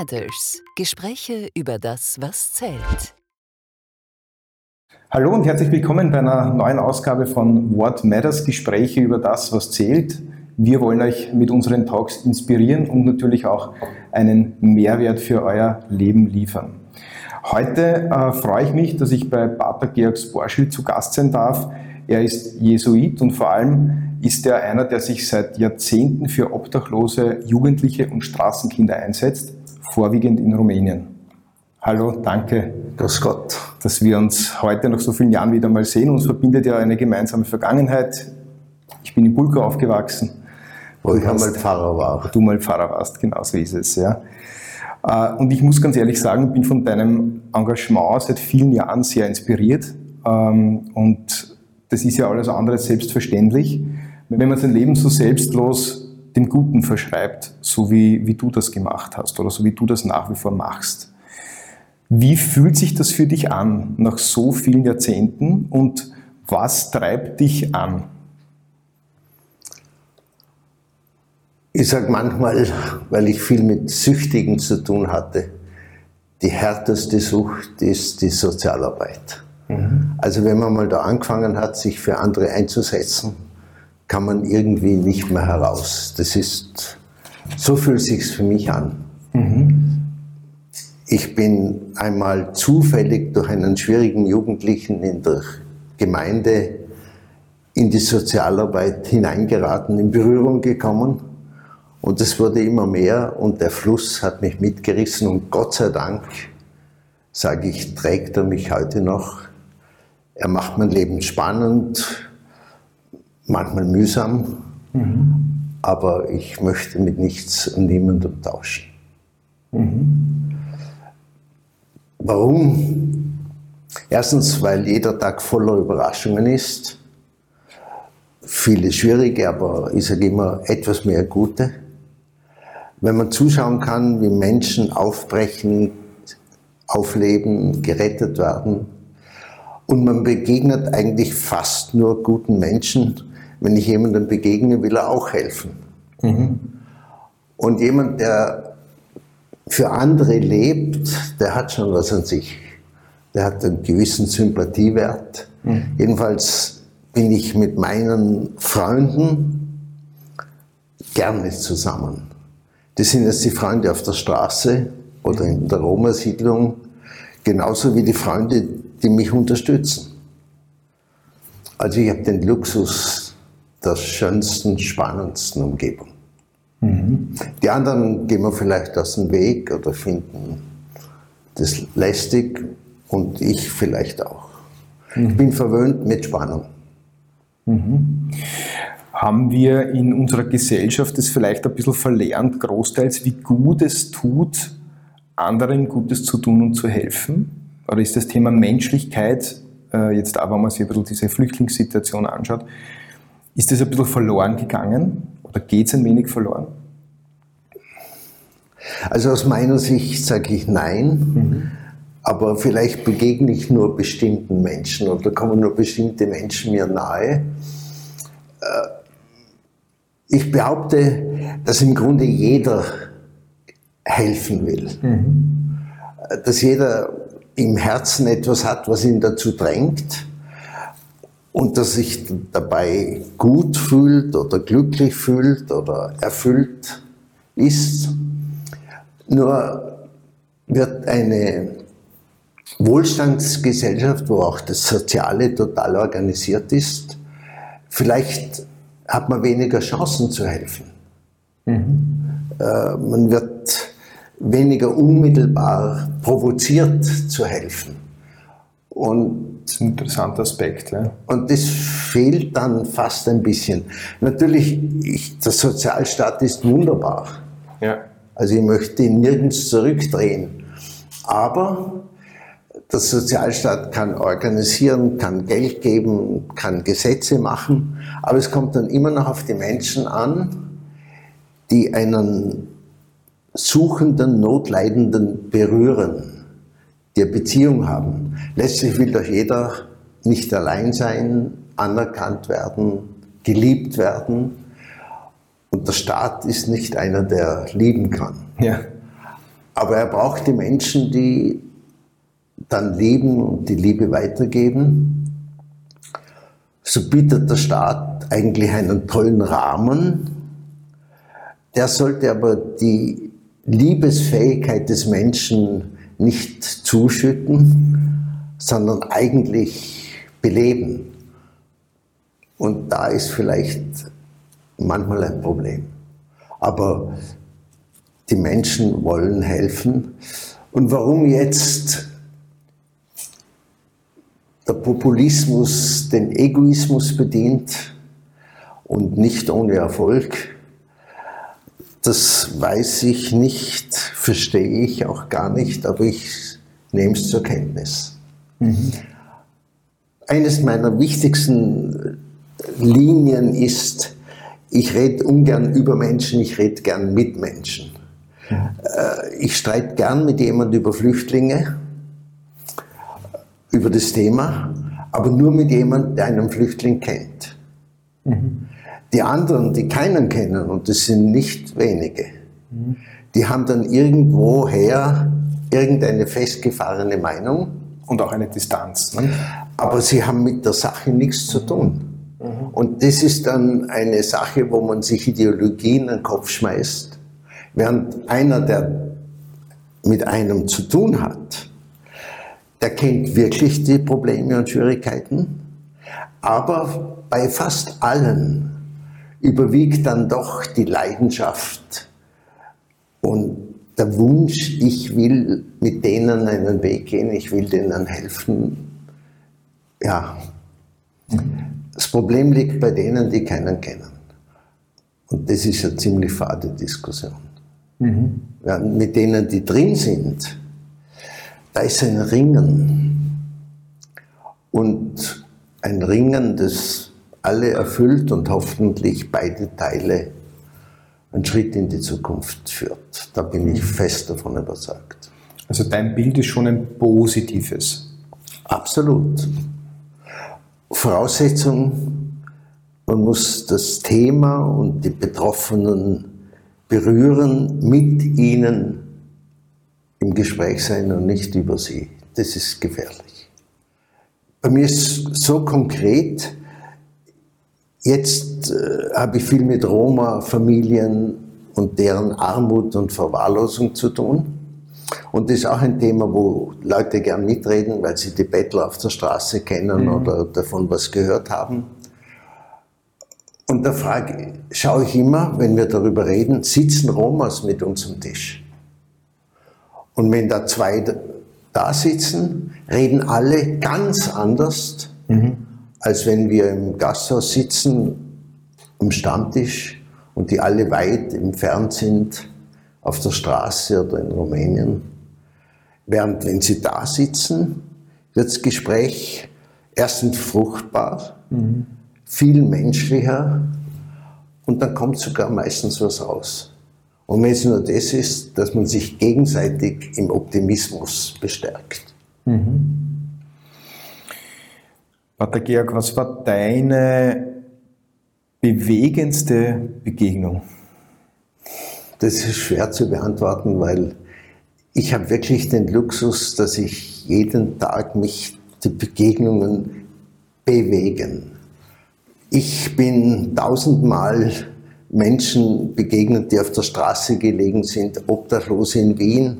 Matters. Gespräche über das, was zählt. Hallo und herzlich willkommen bei einer neuen Ausgabe von What Matters. Gespräche über das, was zählt. Wir wollen euch mit unseren Talks inspirieren und natürlich auch einen Mehrwert für euer Leben liefern. Heute äh, freue ich mich, dass ich bei Pater Georg Sporschil zu Gast sein darf. Er ist Jesuit und vor allem ist er einer, der sich seit Jahrzehnten für obdachlose Jugendliche und Straßenkinder einsetzt, vorwiegend in Rumänien. Hallo, danke. Grüß Gott. Dass wir uns heute nach so vielen Jahren wieder mal sehen. Uns verbindet ja eine gemeinsame Vergangenheit. Ich bin in Bulgar aufgewachsen. Wo ich einmal Pfarrer war. Du mal Pfarrer warst, genau so ist es, ja. Äh, und ich muss ganz ehrlich sagen, bin von deinem Engagement seit vielen Jahren sehr inspiriert. Ähm, und das ist ja alles andere als selbstverständlich. Wenn man sein Leben so selbstlos dem Guten verschreibt, so wie, wie du das gemacht hast oder so wie du das nach wie vor machst. Wie fühlt sich das für dich an nach so vielen Jahrzehnten und was treibt dich an? Ich sage manchmal, weil ich viel mit Süchtigen zu tun hatte, die härteste Sucht ist die Sozialarbeit. Mhm. Also wenn man mal da angefangen hat, sich für andere einzusetzen, kann man irgendwie nicht mehr heraus. Das ist, so fühlt sich's für mich an. Mhm. Ich bin einmal zufällig durch einen schwierigen Jugendlichen in der Gemeinde in die Sozialarbeit hineingeraten, in Berührung gekommen. Und es wurde immer mehr und der Fluss hat mich mitgerissen und Gott sei Dank, sage ich, trägt er mich heute noch er macht mein Leben spannend, manchmal mühsam, mhm. aber ich möchte mit nichts und niemandem tauschen. Mhm. Warum? Erstens, weil jeder Tag voller Überraschungen ist. Viele schwierige, aber ich sage immer etwas mehr gute. Wenn man zuschauen kann, wie Menschen aufbrechen, aufleben, gerettet werden, und man begegnet eigentlich fast nur guten Menschen. Wenn ich jemandem begegne, will er auch helfen. Mhm. Und jemand, der für andere lebt, der hat schon was an sich. Der hat einen gewissen Sympathiewert. Mhm. Jedenfalls bin ich mit meinen Freunden gerne zusammen. Das sind jetzt die Freunde auf der Straße oder in der Roma-Siedlung, genauso wie die Freunde, die mich unterstützen. Also ich habe den Luxus der schönsten, spannendsten Umgebung. Mhm. Die anderen gehen mir vielleicht aus dem Weg oder finden das lästig und ich vielleicht auch. Mhm. Ich bin verwöhnt mit Spannung. Mhm. Haben wir in unserer Gesellschaft es vielleicht ein bisschen verlernt, großteils, wie gut es tut, anderen Gutes zu tun und zu helfen? oder ist das Thema Menschlichkeit, äh, jetzt auch wenn man sich ein bisschen diese Flüchtlingssituation anschaut, ist das ein bisschen verloren gegangen oder geht es ein wenig verloren? Also aus meiner Sicht sage ich nein, mhm. aber vielleicht begegne ich nur bestimmten Menschen oder kommen nur bestimmte Menschen mir nahe. Äh, ich behaupte, dass im Grunde jeder helfen will. Mhm. Dass jeder im Herzen etwas hat, was ihn dazu drängt und dass sich dabei gut fühlt oder glücklich fühlt oder erfüllt ist. Nur wird eine Wohlstandsgesellschaft, wo auch das Soziale total organisiert ist, vielleicht hat man weniger Chancen zu helfen. Mhm. Äh, man wird weniger unmittelbar provoziert zu helfen. Und das ist ein interessanter Aspekt. Ja. Und das fehlt dann fast ein bisschen. Natürlich, ich, der Sozialstaat ist wunderbar. Ja. Also ich möchte ihn nirgends zurückdrehen. Aber der Sozialstaat kann organisieren, kann Geld geben, kann Gesetze machen, aber es kommt dann immer noch auf die Menschen an, die einen Suchenden, Notleidenden berühren, die eine Beziehung haben. Letztlich will doch jeder nicht allein sein, anerkannt werden, geliebt werden. Und der Staat ist nicht einer, der lieben kann. Ja. Aber er braucht die Menschen, die dann leben und die Liebe weitergeben. So bietet der Staat eigentlich einen tollen Rahmen. Der sollte aber die Liebesfähigkeit des Menschen nicht zuschütten, sondern eigentlich beleben. Und da ist vielleicht manchmal ein Problem. Aber die Menschen wollen helfen. Und warum jetzt der Populismus den Egoismus bedient und nicht ohne Erfolg, das weiß ich nicht, verstehe ich auch gar nicht, aber ich nehme es zur Kenntnis. Mhm. Eines meiner wichtigsten Linien ist, ich rede ungern über Menschen, ich rede gern mit Menschen. Äh, ich streite gern mit jemandem über Flüchtlinge, über das Thema, aber nur mit jemandem, der einen Flüchtling kennt. Mhm. Die anderen, die keinen kennen, und das sind nicht wenige, mhm. die haben dann irgendwoher irgendeine festgefahrene Meinung. Und auch eine Distanz. Ne? Aber sie haben mit der Sache nichts zu tun. Mhm. Und das ist dann eine Sache, wo man sich Ideologien in den Kopf schmeißt Während einer, der mit einem zu tun hat, der kennt wirklich die Probleme und Schwierigkeiten, aber bei fast allen überwiegt dann doch die Leidenschaft und der Wunsch, ich will mit denen einen Weg gehen, ich will denen helfen. Ja, das Problem liegt bei denen, die keinen kennen. Und das ist eine ziemlich fade Diskussion. Mhm. Ja, mit denen, die drin sind, da ist ein Ringen. Und ein Ringen, das alle erfüllt und hoffentlich beide Teile einen Schritt in die Zukunft führt. Da bin ich fest davon überzeugt. Also dein Bild ist schon ein positives. Absolut. Voraussetzung, man muss das Thema und die Betroffenen berühren, mit ihnen im Gespräch sein und nicht über sie. Das ist gefährlich. Bei mir ist so konkret, jetzt äh, habe ich viel mit Roma-Familien und deren Armut und Verwahrlosung zu tun. Und das ist auch ein Thema, wo Leute gern mitreden, weil sie die Bettler auf der Straße kennen mhm. oder davon was gehört haben. Und da frage, schaue ich immer, wenn wir darüber reden, sitzen Romas mit uns am Tisch. Und wenn da zwei da sitzen, reden alle ganz anders, mhm. Als wenn wir im Gasthaus sitzen, am Stammtisch und die alle weit entfernt sind, auf der Straße oder in Rumänien. Während wenn sie da sitzen, wird das Gespräch erstens fruchtbar, mhm viel menschlicher und dann kommt sogar meistens was raus. Und wenn es nur das ist, dass man sich gegenseitig im Optimismus bestärkt. Mhm. Pater Georg, was war deine bewegendste Begegnung? Das ist schwer zu beantworten, weil ich habe wirklich den Luxus, dass ich jeden Tag mich die Begegnungen bewegen. Ich bin tausendmal Menschen begegnet, die auf der Straße gelegen sind, obdachlos in Wien,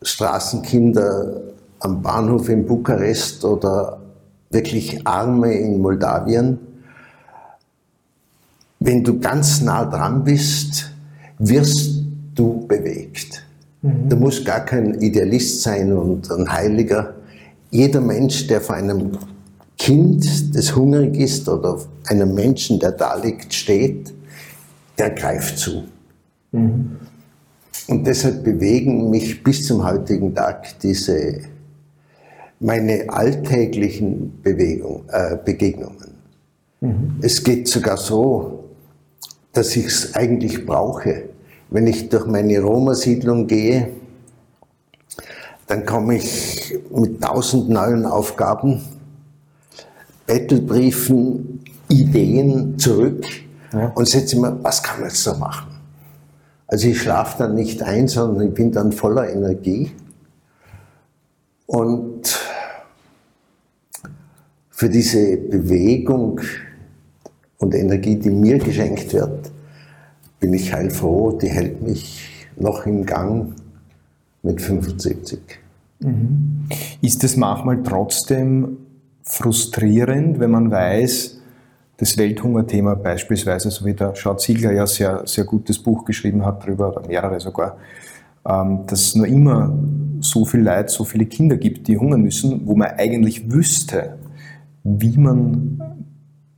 Straßenkinder am Bahnhof in Bukarest oder wirklich Arme in Moldawien. Wenn du ganz nah dran bist, wirst du bewegt. Mhm. Du musst gar kein Idealist sein und ein Heiliger. Jeder Mensch, der vor einem Kind, das hungrig ist oder einem Menschen, der da liegt, steht, der greift zu. Mhm. Und deshalb bewegen mich bis zum heutigen Tag diese, meine alltäglichen Bewegung, äh, Begegnungen. Mhm. Es geht sogar so, dass ich es eigentlich brauche. Wenn ich durch meine Roma-Siedlung gehe, dann komme ich mit tausend neuen Aufgaben Bettelbriefen Ideen zurück ja. und setze mir, was kann man jetzt da machen? Also ich schlafe dann nicht ein, sondern ich bin dann voller Energie. Und für diese Bewegung und Energie, die mir geschenkt wird, bin ich heilfroh. Die hält mich noch im Gang mit 75. Mhm. Ist es manchmal trotzdem frustrierend, wenn man weiß, das Welthungerthema beispielsweise, so wie der Schau Ziegler ja sehr, sehr gutes Buch geschrieben hat darüber, oder mehrere sogar, ähm, dass es nur immer so viel Leid, so viele Kinder gibt, die hungern müssen, wo man eigentlich wüsste, wie man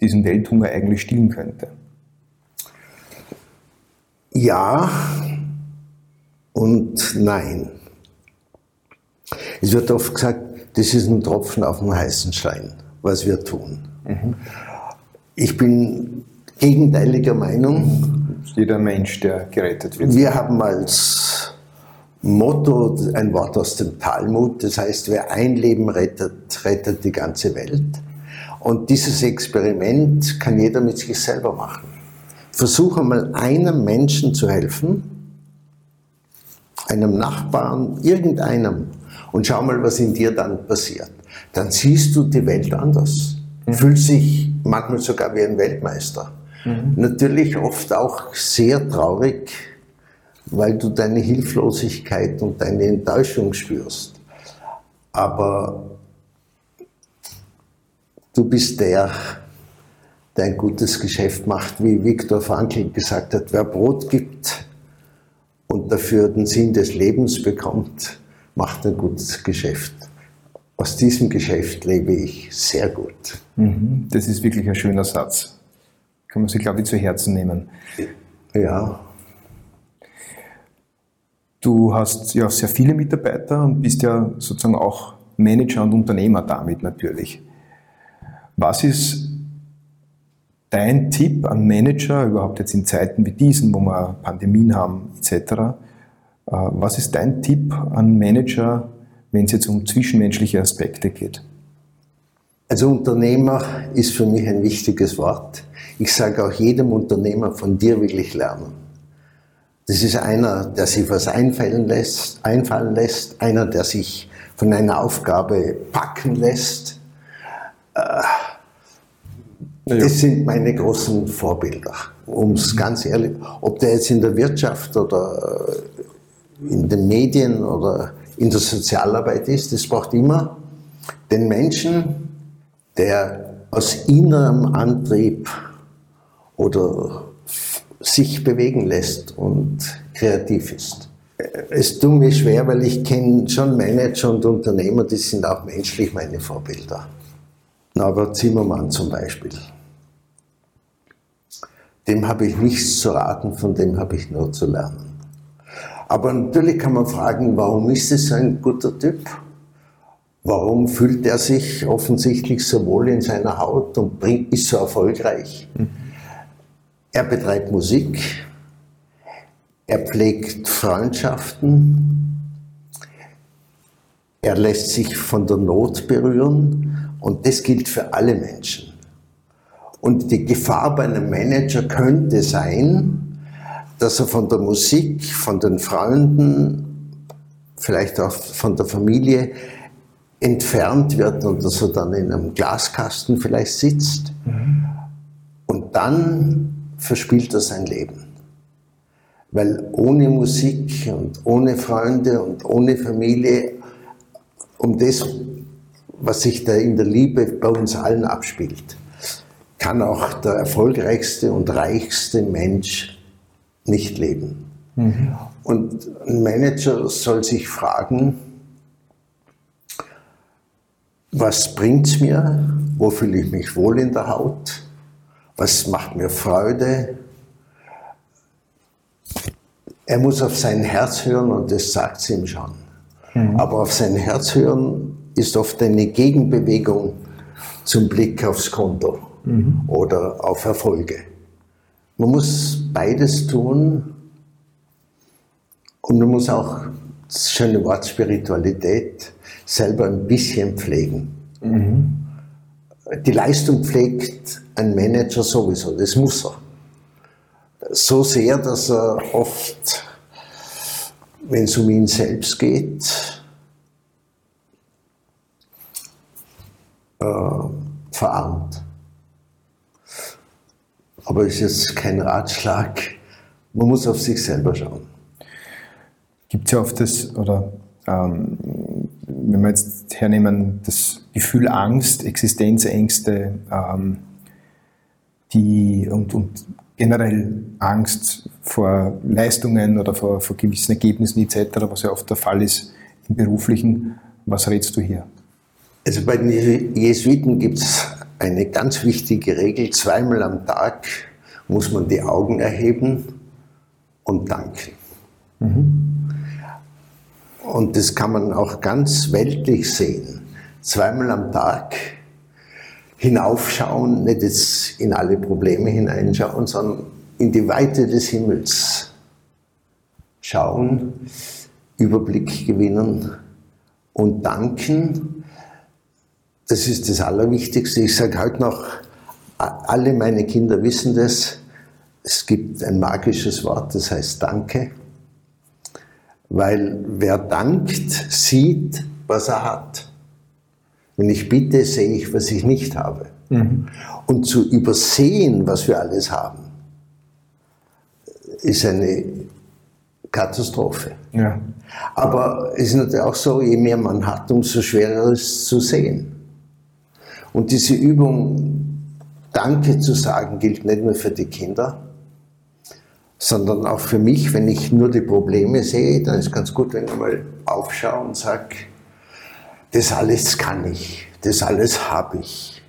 diesen Welthunger eigentlich stillen könnte. Ja und nein. Es wird oft gesagt, das ist ein Tropfen auf dem heißen Stein, was wir tun. Mhm. Ich bin gegenteiliger Meinung. Jeder Mensch, der gerettet wird. Wir haben als Motto ein Wort aus dem Talmud, das heißt, wer ein Leben rettet, rettet die ganze Welt. Und dieses Experiment kann jeder mit sich selber machen. Versuche mal einem Menschen zu helfen, einem Nachbarn, irgendeinem, und schau mal, was in dir dann passiert. Dann siehst du die Welt anders. Mhm. Fühlst dich manchmal sogar wie ein Weltmeister. Mhm. Natürlich oft auch sehr traurig, weil du deine Hilflosigkeit und deine Enttäuschung spürst. Aber du bist der, der ein gutes Geschäft macht, wie Viktor Frankl gesagt hat, wer Brot gibt und dafür den Sinn des Lebens bekommt, macht ein gutes Geschäft aus diesem Geschäft lebe ich sehr gut. Mhm. Das ist wirklich ein schöner Satz. Kann man sich, glaube ich, zu Herzen nehmen. Ja. Du hast ja sehr viele Mitarbeiter und bist ja sozusagen auch Manager und Unternehmer damit natürlich. Was ist dein Tipp an Manager, überhaupt jetzt in Zeiten wie diesen, wo wir Pandemien haben etc., äh, was ist dein Tipp an Manager, wenn es jetzt um zwischenmenschliche Aspekte geht? Also Unternehmer ist für mich ein wichtiges Wort. Ich sage auch jedem Unternehmer, von dir will ich lernen. Das ist einer, der sich was einfallen lässt, einfallen lässt, einer, der sich von einer Aufgabe packen lässt. Äh, das sind meine großen Vorbilder, um es ganz ehrlich, ob der jetzt in der Wirtschaft oder in den Medien oder in der Sozialarbeit ist. Es braucht immer den Menschen, der aus innerem Antrieb oder sich bewegen lässt und kreativ ist. Es tut mir schwer, weil ich kenne schon Manager und Unternehmer, die sind auch menschlich meine Vorbilder. Norbert Zimmermann zum Beispiel. Dem habe ich nichts zu raten, von dem habe ich nur zu lernen. Aber natürlich kann man fragen, warum ist es ein guter Typ? Warum fühlt er sich offensichtlich so wohl in seiner Haut und ist so erfolgreich? Mhm. Er betreibt Musik, er pflegt Freundschaften, er lässt sich von der Not berühren und das gilt für alle Menschen. Und die Gefahr bei einem Manager könnte sein, dass er von der Musik, von den Freunden, vielleicht auch von der Familie entfernt wird und dass er dann in einem Glaskasten vielleicht sitzt. Mhm. Und dann verspielt er sein Leben. Weil ohne Musik und ohne Freunde und ohne Familie, um das, was sich da in der Liebe bei uns allen abspielt, kann auch der erfolgreichste und reichste Mensch nicht leben. Mhm. Und ein Manager soll sich fragen, was bringt es mir? Wo fühle ich mich wohl in der Haut? Was macht mir Freude? Er muss auf sein Herz hören und das sagt es ihm schon. Mhm. Aber auf sein Herz hören ist oft eine Gegenbewegung zum Blick aufs Konto mhm. oder auf Erfolge. Man muss beides tun und man muss auch das schöne Wort Spiritualität selber ein bisschen pflegen. Mhm. Die Leistung pflegt ein Manager sowieso, das muss er. So sehr, dass er oft, wenn es um ihn selbst geht, äh, verarmt. Aber es ist jetzt kein Ratschlag. Man muss auf sich selber schauen. Gibt es ja oft das, oder ähm, wenn wir jetzt hernehmen, das Gefühl Angst, Existenzängste, ähm, die und, und generell Angst vor Leistungen oder vor, vor gewissen Ergebnissen etc., was ja oft der Fall ist im beruflichen. Was rätst du hier? Also bei den Jesuiten gibt es eine ganz wichtige Regel. Zweimal am Tag muss man die Augen erheben und danken. Mhm. Und das kann man auch ganz weltlich sehen. Zweimal am Tag hinaufschauen, nicht jetzt in alle Probleme hineinschauen, sondern in die Weite des Himmels schauen, Überblick gewinnen und danken. Das ist das Allerwichtigste. Ich sage halt noch, alle meine Kinder wissen das. Es gibt ein magisches Wort, das heißt Danke. Weil wer dankt, sieht, was er hat. Wenn ich bitte, sehe ich, was ich nicht habe. Mhm. Und zu übersehen, was wir alles haben, ist eine Katastrophe. Ja. Aber es ist natürlich auch so, je mehr man hat, umso schwerer ist es zu sehen. Und diese Übung, Danke zu sagen, gilt nicht nur für die Kinder, sondern auch für mich, wenn ich nur die Probleme sehe, dann ist es ganz gut, wenn ich mal aufschaue und sage, das alles kann ich, das alles habe ich.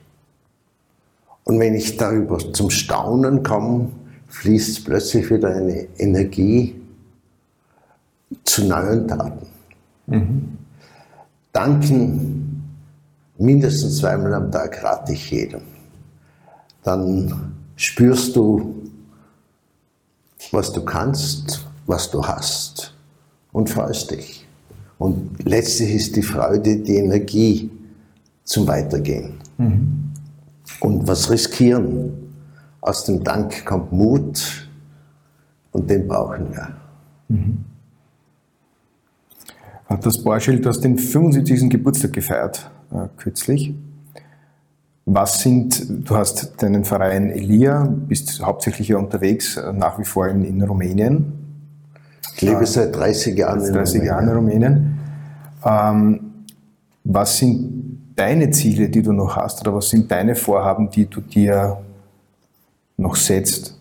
Und wenn ich darüber zum Staunen komme, fließt plötzlich wieder eine Energie zu neuen Taten. Mhm. Danken mindestens zweimal am Tag rate ich jedem. Dann spürst du, was du kannst, was du hast und freust dich. Und letztlich ist die Freude die Energie zum Weitergehen. Mhm. Und was riskieren. Aus dem Dank kommt Mut und den brauchen wir. Mhm. Das Borschild, du hast den 75. Geburtstag gefeiert, kürzlich. Was sind, du hast deinen Verein Elia, bist hauptsächlich ja unterwegs, äh, nach wie vor in, in Rumänien. Ich lebe seit 30 Jahren in 30 Rumänien. Jahren in Rumänien. Ähm, was sind deine Ziele, die du noch hast, oder was sind deine Vorhaben, die du dir noch setzt?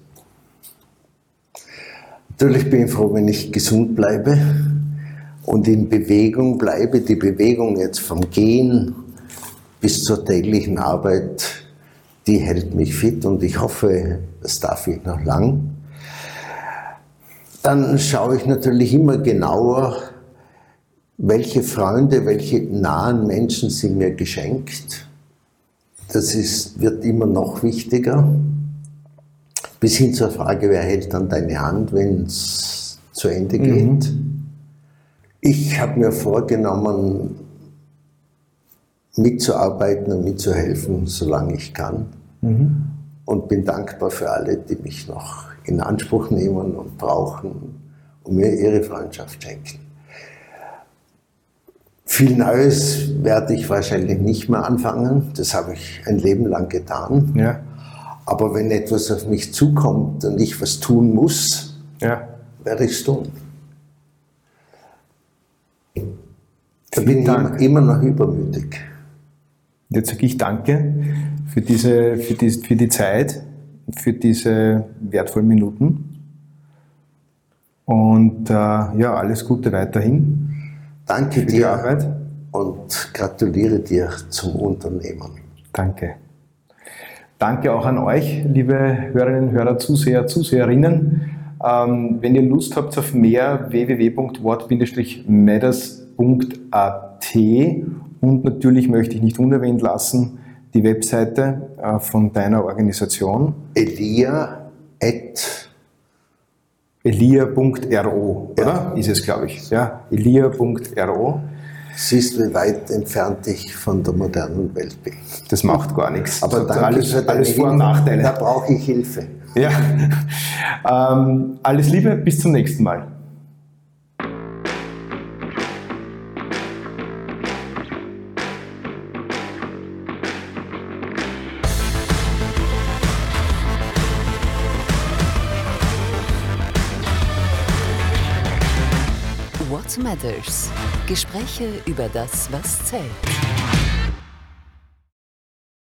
Natürlich bin ich froh, wenn ich gesund bleibe und in Bewegung bleibe. Die Bewegung jetzt vom Gehen bis zur täglichen Arbeit, die hält mich fit und ich hoffe, das darf ich noch lang dann schaue ich natürlich immer genauer, welche Freunde, welche nahen Menschen sind mir geschenkt. Das ist, wird immer noch wichtiger. Bis hin zur Frage, wer hält dann deine Hand, wenn es zu Ende geht. Mhm. Ich habe mir vorgenommen, mitzuarbeiten und mitzuhelfen, solange ich kann. Mhm. Und bin dankbar für alle, die mich noch in Anspruch nehmen und brauchen und mir ihre Freundschaft schenken. Viel Neues werde ich wahrscheinlich nicht mehr anfangen. Das habe ich ein Leben lang getan. Ja. Aber wenn etwas auf mich zukommt und ich was tun muss, ja. werde ich es tun. Da bin ich immer, noch übermütig. Jetzt sage ich danke für, diese, für, die, für die Zeit, für diese wertvollen Minuten. Und äh, ja, alles Gute weiterhin. Danke für dir die Arbeit. und gratuliere dir zum Unternehmen. Danke. Danke auch an euch, liebe Hörerinnen, Hörer, Zuseher, Zuseherinnen. Ähm, wenn ihr Lust habt auf mehr, www.wort-matters.at und natürlich möchte ich nicht unerwähnt lassen, die Webseite äh, von deiner Organisation? Elia elia.ro, oder? Ja. Ist es, glaube ich. Ja, elia.ro. Siehst, wie weit entfernt ich von der modernen Welt bin. Das macht gar nichts. Aber das danke alles, alles Vor- und. Nachteile. Da brauche ich Hilfe. Ja. ähm, alles Liebe, bis zum nächsten Mal. Matters? Gespräche über das, was zählt.